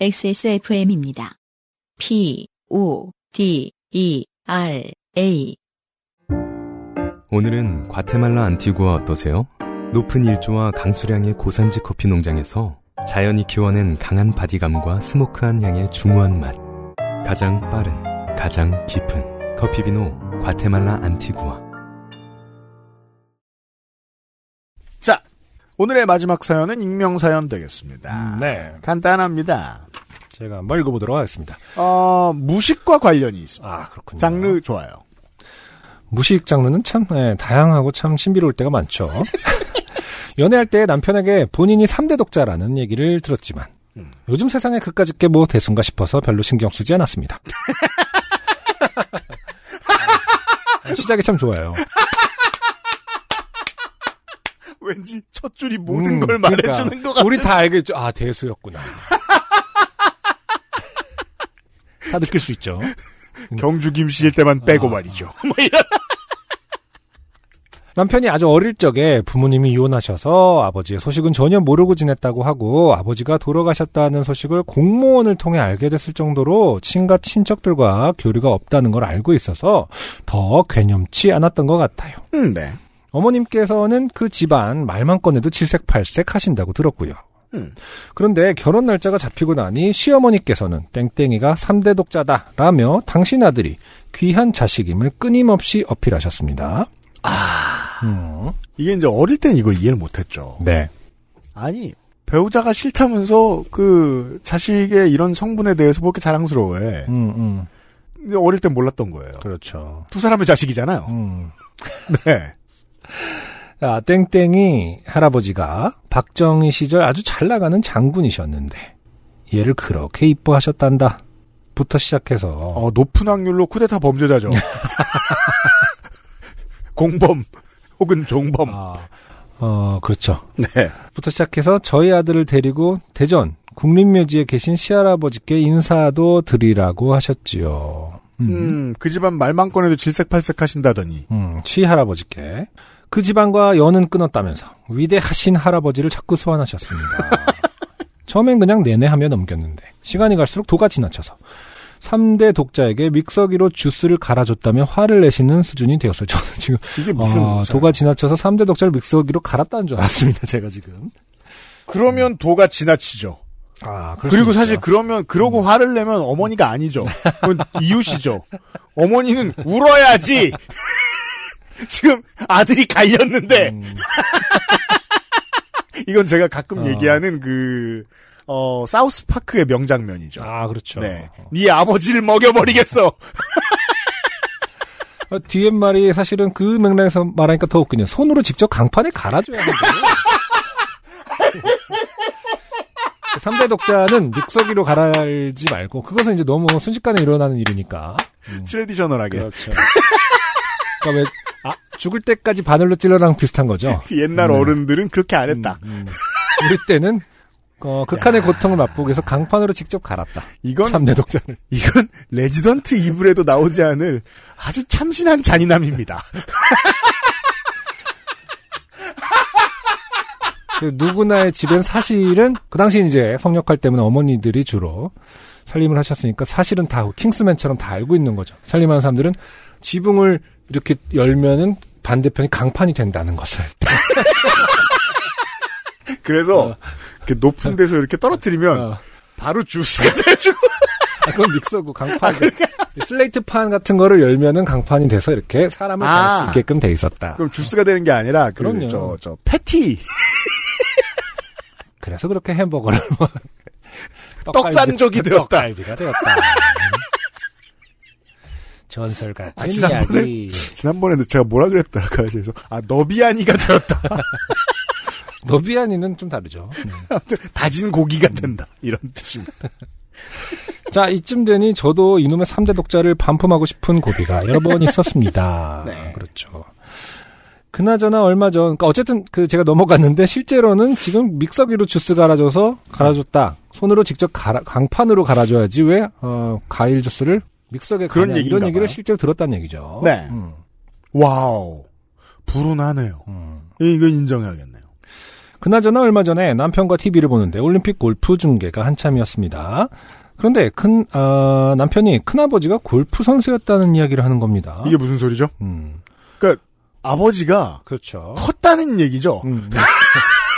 XSFM입니다. P, O, D, E, R, A. 오늘은 과테말라 안티구아 어떠세요? 높은 일조와 강수량의 고산지 커피 농장에서 자연이 키워낸 강한 바디감과 스모크한 향의 중후한 맛. 가장 빠른, 가장 깊은 커피 비노 과테말라 안티구아. 오늘의 마지막 사연은 익명 사연 되겠습니다. 네. 간단합니다. 제가 한번 읽어보도록 하겠습니다. 어, 무식과 관련이 있습니다. 아, 그렇군요. 장르 좋아요. 무식 장르는 참 네, 다양하고 참 신비로울 때가 많죠. 연애할 때 남편에게 본인이 3대 독자라는 얘기를 들었지만 음. 요즘 세상에 그까짓 게 뭐 대순가 싶어서 별로 신경 쓰지 않았습니다. 아, 시작이 참 좋아요. 왠지 첫 줄이 모든 음, 걸 그러니까 말해주는 것 같은. 우리 다 알겠죠. 아 대수였구나. 다 느낄 수 있죠. 경주 김씨일 때만 빼고 아. 말이죠. 뭐. 남편이 아주 어릴 적에 부모님이 이혼하셔서 아버지의 소식은 전혀 모르고 지냈다고 하고 아버지가 돌아가셨다는 소식을 공무원을 통해 알게 됐을 정도로 친가 친척들과 교류가 없다는 걸 알고 있어서 더 괴념치 않았던 것 같아요. 음, 네. 어머님께서는 그 집안 말만 꺼내도 질색팔색 하신다고 들었고요. 음. 그런데 결혼 날짜가 잡히고 나니 시어머니께서는 땡땡이가 3대 독자다 라며 당신 아들이 귀한 자식임을 끊임없이 어필하셨습니다. 아. 이게 이제 어릴 땐 이걸 이해를 못했죠. 네. 아니, 배우자가 싫다면서 그 자식의 이런 성분에 대해서 뭐 이렇게 자랑스러워해. 음, 음. 어릴 땐 몰랐던 거예요. 그렇죠. 두 사람의 자식이잖아요. 음. 네. 자, 땡땡이 할아버지가 박정희 시절 아주 잘 나가는 장군이셨는데 얘를 그렇게 이뻐하셨단다. 부터 시작해서 어, 높은 확률로 쿠데타 범죄자죠. 공범 혹은 종범. 아, 어, 그렇죠. 네. 부터 시작해서 저희 아들을 데리고 대전 국립묘지에 계신 시할아버지께 인사도 드리라고 하셨지요. 음, 음, 그 집안 말만 꺼내도 질색팔색 하신다더니. 음, 시할아버지께 그 집안과 연은 끊었다면서 위대하신 할아버지를 자꾸 소환하셨습니다. 처음엔 그냥 내내 하며 넘겼는데 시간이 갈수록 도가 지나쳐서 3대 독자에게 믹서기로 주스를 갈아줬다며 화를 내시는 수준이 되었어요. 저는 지금 이게 무슨. 아, 도가 지나쳐서 3대 독자를 믹서기로 갈았다는 줄 알았습니다. 제가 지금. 그러면 도가 지나치죠. 아, 그리고 수 사실 있죠. 그러면 그러고 화를 내면 어머니가 아니죠. 그건 이웃이죠. 어머니는 울어야지. 지금 아들이 갈렸는데 음, 이건 제가 가끔 어. 얘기하는 그 어, 사우스 파크의 명장면이죠. 아, 그렇죠. 네. 네 아버지를 먹여버리겠어. 어, 뒤에 말이 사실은 그 맥락에서 말하니까 더 웃기네요. 손으로 직접 강판에 갈아줘야 한다. 3대 독자는 믹서기로 갈아지 말고 그것은 이제 너무 순식간에 일어나는 일이니까. 음, traditional하게. 그렇죠. 그러니까 왜 아, 죽을 때까지 바늘로 찔러랑 비슷한 거죠. 그 옛날 네. 어른들은 그렇게 안 했다. 음, 음. 우리 때는 어, 극한의 고통을 맛보기 위해서 강판으로 직접 갈았다. 이건 3대 독자를. 이건 레지던트 이블에도 나오지 않을 아주 참신한 잔인함입니다. 그 누구나의 집엔 사실은 그 당시 이제 성역할 때문에 어머니들이 주로 살림을 하셨으니까 사실은 다 킹스맨처럼 다 알고 있는 거죠. 살림하는 사람들은 지붕을 이렇게 열면은 반대편이 강판이 된다는 것을. 그래서 어. 이렇게 높은 데서 이렇게 떨어뜨리면 어. 바로 주스가 돼주고 아, 그건 믹서고 강판. 슬레이트 판 같은 거를 열면은 강판이 돼서 이렇게 사람을 갈 아. 수 있게끔 돼 있었다. 그럼 주스가 되는 게 아니라 그럼요. 그저저 저 패티 그래서 그렇게 햄버거를 뭐 떡산족이 되었다. 떡갈비가 되었다. 전설 같은 아, 지난번에 이야기. 지난번에도 제가 뭐라 그랬더라 그래서 아 너비아니가 되었다. 노비아니는 좀 다르죠. 음. 아무튼 다진 고기가 된다 이런 뜻입니다. 자, 이쯤 되니 저도 이놈의 3대 독자를 반품하고 싶은 고비가 여러 번 있었습니다. 네. 그렇죠. 그나저나 얼마 전, 그러니까 어쨌든 그 제가 넘어갔는데 실제로는 지금 믹서기로 주스 갈아줘서 갈아줬다. 손으로 직접 갈아, 강판으로 갈아줘야지 왜, 어, 과일 주스를 믹서기에 그런 얘기인가 이런 얘기를 봐요. 실제로 들었다는 얘기죠. 네. 음, 와우 불운하네요. 음. 이거 인정해야겠네요. 그나저나 얼마 전에 남편과 TV를 보는데 올림픽 골프 중계가 한참이었습니다. 그런데 큰 아, 남편이 큰아버지가 골프 선수였다는 이야기를 하는 겁니다. 이게 무슨 소리죠? 음, 아버지가 그렇죠. 컸다는 얘기죠. 음, 네.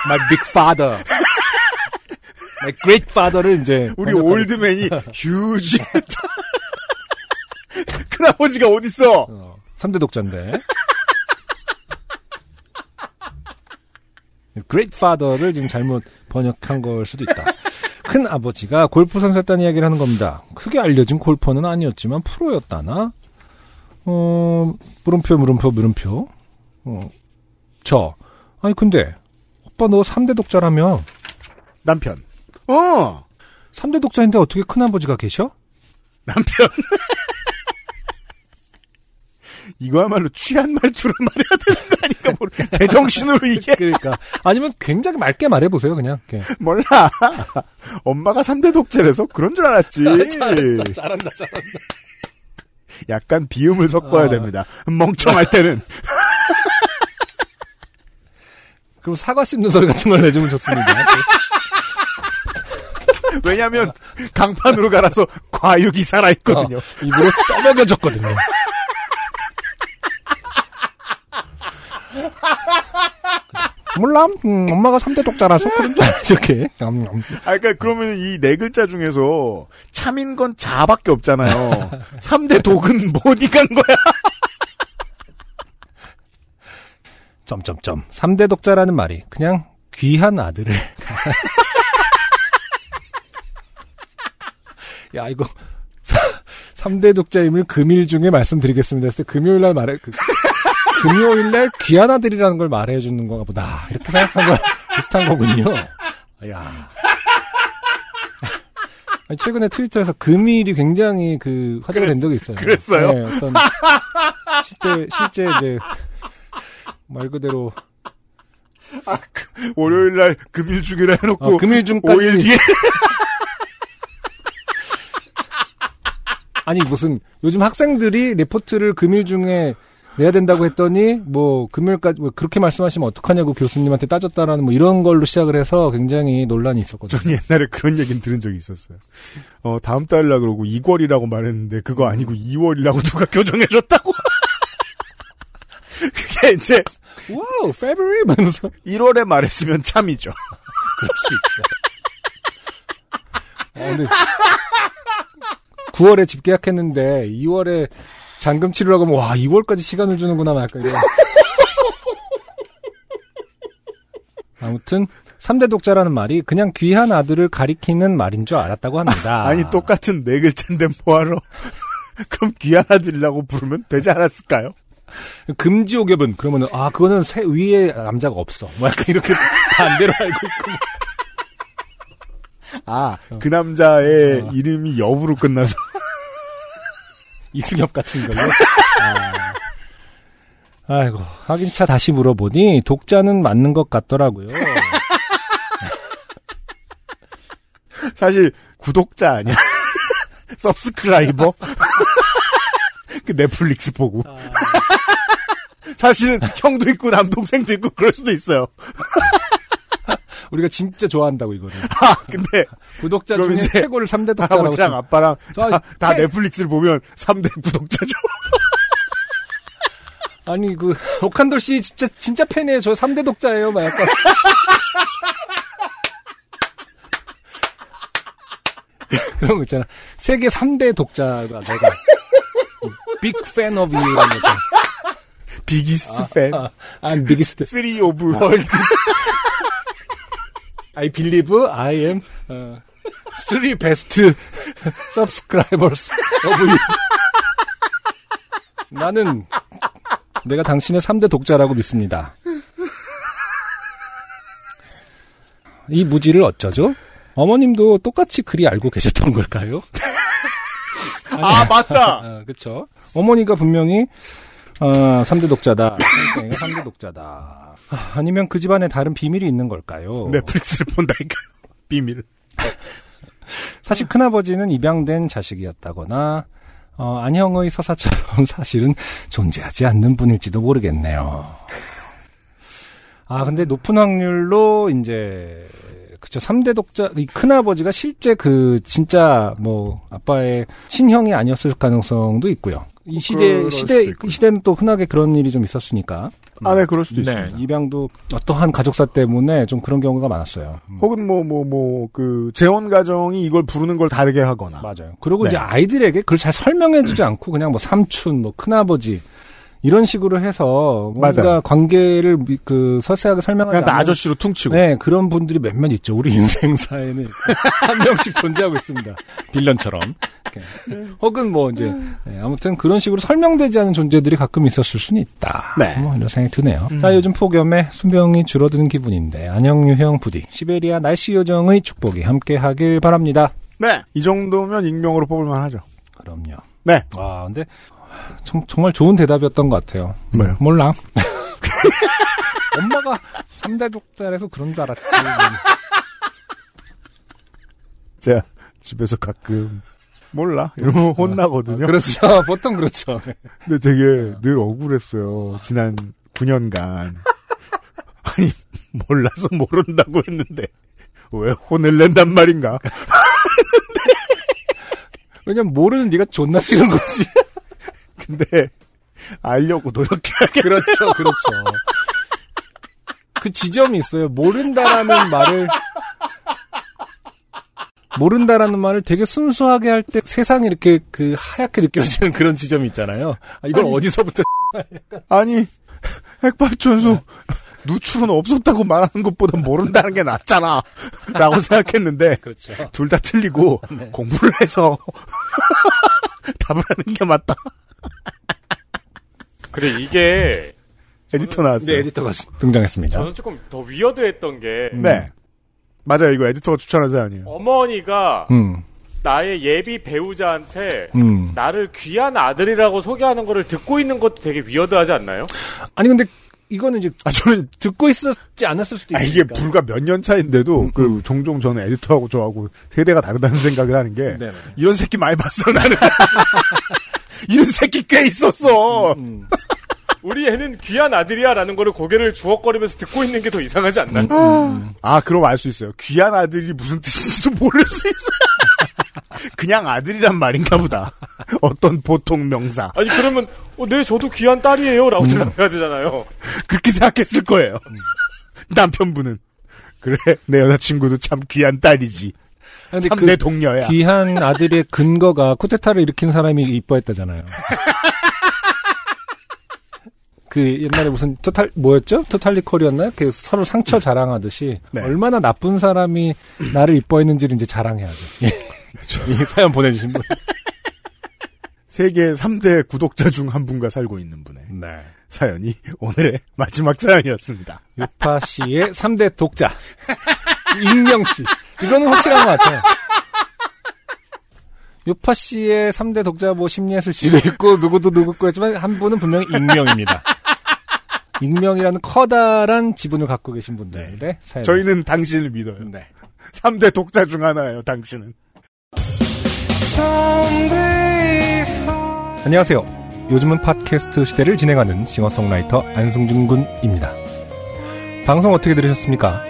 My big father. My great father를 이제 우리 old man이 huge. 큰아버지가 어딨어? 어, 3대 독자인데. Great Father를 지금 잘못 번역한 걸 수도 있다. 큰 아버지가 골프 선수였다는 이야기를 하는 겁니다. 크게 알려진 골퍼는 아니었지만 프로였다나? 어, 물음표, 물음표, 물음표. 어, 저. 아니, 근데, 오빠 너 3대 독자라며? 남편. 어, 3대 독자인데 어떻게 큰 아버지가 계셔? 남편. 이거야말로 취한 말투를 말해야 되는 거 아닌가 모르. 제정신으로 이게 그러니까. 아니면 굉장히 맑게 말해 보세요, 그냥. 이렇게. 몰라. 엄마가 3대 독재라서 그런 줄 알았지. 잘한다, 잘한다. 약간 비음을 섞어야 아. 됩니다. 멍청할 때는. 그럼 사과 씹는 소리 같은 걸 내주면 좋습니다. 왜냐면 강판으로 갈아서 과육이 살아있거든요. 어, 입으로 떠먹여졌거든요. 몰라? 음, 엄마가 3대 독자라서 그런 줄 알지, 이렇게. 음, 음. 아, 그러니까 그러면 이 네 글자 중에서 참인 건 자밖에 없잖아요. 3대 독은 뭐 어디 간 거야? 점점점. 3대 독자라는 말이 그냥 귀한 아들을. 야, 이거. 3대 독자임을 금일 중에 말씀드리겠습니다. 때 금요일 날 말해, 그, 금요일 날 귀한 아들이라는 걸 말해 주는 건가 보다. 이렇게 생각한 거 비슷한 거군요. 야. 최근에 트위터에서 금일이 굉장히 그 화제가 된 적이 있어요. 그랬어요? 네, 어떤 실제 실제 이제 말 그대로 월요일 날 금일 중이라 해놓고 어, 금일 중까지 5일 뒤에 아니 무슨 요즘 학생들이 리포트를 금일 중에 내야 된다고 했더니 뭐 금요일까지 뭐 그렇게 말씀하시면 어떡하냐고 교수님한테 따졌다라는 뭐 이런 걸로 시작을 해서 굉장히 논란이 있었거든요. 전 옛날에 그런 얘기는 들은 적이 있었어요. 어, 다음 달이라 그러고 2월이라고 말했는데 그거 아니고 2월이라고 누가 교정해줬다고. 그게 이제 와우, February 하면서 1월에 말했으면 참이죠. 그럴 수 있죠. 어, 근데 9월에 집 계약했는데 2월에 잔금 치르라고 하면 와 2월까지 시간을 주는구나 막 약간 이런. 아무튼 3대 독자라는 말이 그냥 귀한 아들을 가리키는 말인 줄 알았다고 합니다. 아니 똑같은 네 글자인데 뭐하러. 그럼 귀한 아들이라고 부르면 되지 않았을까요? 금지옥엽은 그러면은 아 그거는 새 위에 남자가 없어. 뭐 약간 이렇게 반대로 알고 있고. 아, 그 남자의 어. 이름이 여부로 끝나서. 이승엽 같은 걸로. 아. 아이고, 하긴 차 다시 물어보니 독자는 맞는 것 같더라고요. 사실 구독자 아니야. 서브스크라이버. 그 넷플릭스 보고. 사실은 형도 있고 남동생도 있고 그럴 수도 있어요. 우리가 진짜 좋아한다고 이거를. 아, 근데 구독자 중에 최고를 3대 독자라고. 할아버지랑 아빠랑 저- 다, 다 해- 넷플릭스를 보면 3대 구독자죠. 아니 그 오칸돌 씨 진짜 진짜 팬이에요. 저 3대 독자예요. 막 약간. 그런 거 있잖아. 세계 3대 독자가 내가 big fan of you 이런 거. biggest fan. 아, I'm biggest. three of world. I believe I am uh, three best subscribers of you. 나는 내가 당신의 3대 독자라고 믿습니다. 이 무지를 어쩌죠? 어머님도 똑같이 그리 알고 계셨던 걸까요? 아, 맞다. 아, 그쵸. 어머니가 분명히, 어, 3대 독자다. 3대 독자다. 아, 아니면 그 집안에 다른 비밀이 있는 걸까요? 넷플릭스를 본다니까. 비밀. 사실 큰아버지는 입양된 자식이었다거나, 어, 안형의 서사처럼 사실은 존재하지 않는 분일지도 모르겠네요. 아, 근데 높은 확률로 이제 그쵸 3대 독자 이 큰아버지가 실제 그 진짜 뭐 아빠의 친형이 아니었을 가능성도 있고요. 이 시대 그럴 시대. 이 시대는 또 흔하게 그런 일이 좀 있었으니까. 아, 네, 그럴 수도 네, 있습니다. 입양도 어떠한 가족사 때문에 좀 그런 경우가 많았어요. 음, 혹은 뭐, 뭐, 뭐, 그, 재혼 가정이 이걸 부르는 걸 다르게 하거나. 맞아요. 그리고 네. 이제 아이들에게 그걸 잘 설명해주지 않고 그냥 뭐 삼촌, 뭐 큰아버지 이런 식으로 해서 뭔가 맞아요. 관계를 미- 그 설명하지 그냥 나 않는 아저씨로 퉁치고. 네, 그런 분들이 몇몇 있죠. 우리 인생사에는 한 명씩 존재하고 있습니다. 빌런처럼. 이렇게. 혹은 뭐 이제 네, 아무튼 그런 식으로 설명되지 않은 존재들이 가끔 있었을 수는 있다. 네. 뭐 이런 생각이 드네요. 음. 자, 요즘 폭염에 수명이 줄어드는 기분인데 안녕 유형 부디 시베리아 날씨 요정의 축복이 함께하길 바랍니다. 네. 이 정도면 익명으로 뽑을만 하죠. 그럼요. 네. 와, 근데 정, 정말 좋은 대답이었던 것 같아요. 뭐요? 몰라. 엄마가 3대 독달에서 그런 줄 알았지. 제가 집에서 가끔, 몰라. 이러면 혼나거든요. 그렇죠. 보통 그렇죠. 근데 되게 늘 억울했어요. 지난 9년간. 아니, 몰라서 모른다고 했는데, 왜 혼을 낸단 말인가? 왜냐면 모르는 네가 존나 싫은 거지. 근데, 알려고 노력해야겠 그렇죠. 그렇죠. 그 지점이 있어요. 모른다라는 말을 모른다라는 말을 되게 순수하게 할 때 세상이 이렇게 그 하얗게 느껴지는 그런 지점이 있잖아요. 아, 이걸 아니. 어디서부터 아니, 핵발전소 누출은 없었다고 말하는 것보다 모른다는 게 낫잖아. 라고 생각했는데, 그렇죠. 둘 다 틀리고, 네. 공부를 해서 답을 하는 게 맞다. 그래 이게 에디터 나왔어요. 네, 에디터가 등장했습니다. 저는 조금 더 위어드했던 게 음. 네. 맞아요. 이거 에디터가 추천한 사연이에요. 어머니가 음. 나의 예비 배우자한테 음. 나를 귀한 아들이라고 소개하는 거를 듣고 있는 것도 되게 위어드하지 않나요? 아니 근데 이거는 이제 아, 저는, 듣고 있었지 않았을 수도 아, 이게. 불과 몇 년 차인데도, 음, 그, 종종 저는 에디터하고 저하고 세대가 다르다는 생각을 하는 게, 네네. 이런 새끼 많이 봤어, 나는. 이런 새끼 꽤 있었어. 음. 우리 애는 귀한 아들이야라는 거를 고개를 주걱거리면서 듣고 있는 게 더 이상하지 않나요? 아, 그럼 알 수 있어요. 귀한 아들이 무슨 뜻인지도 모를 수 있어요. 그냥 아들이란 말인가 보다. 어떤 보통 명사. 아니 그러면 어, 네 저도 귀한 딸이에요라고 대답해야 되잖아요. 그렇게 생각했을 거예요. 남편분은. 그래, 내 여자친구도 참 귀한 딸이지. 근데 참그내 동료야. 귀한 아들의 근거가 쿠데타를 일으킨 사람이 이뻐했다잖아요. 그 옛날에 무슨 토탈 뭐였죠? 토탈리콜이었나요? 그 서로 상처 자랑하듯이 네. 얼마나 나쁜 사람이 나를 이뻐했는지를 이제 자랑해야죠. 이 사연 보내주신 분. 세계 3대 구독자 중 한 분과 살고 있는 분의 네. 사연이 오늘의 마지막 사연이었습니다. 유파 씨의 3대 독자. 익명 씨. 이거는 확실한 것 같아요. 유파 씨의 3대 독자 뭐 심리했을 지도 있고 누구도 누구 거였지만 한 분은 분명히 익명입니다. 익명이라는 커다란 지분을 갖고 계신 분들의 사연. 저희는 당신을 믿어요. 네. 3대 독자 중 하나예요, 당신은. 안녕하세요. 요즘은 팟캐스트 시대를 진행하는 싱어송라이터 안승준 군입니다. 방송 어떻게 들으셨습니까?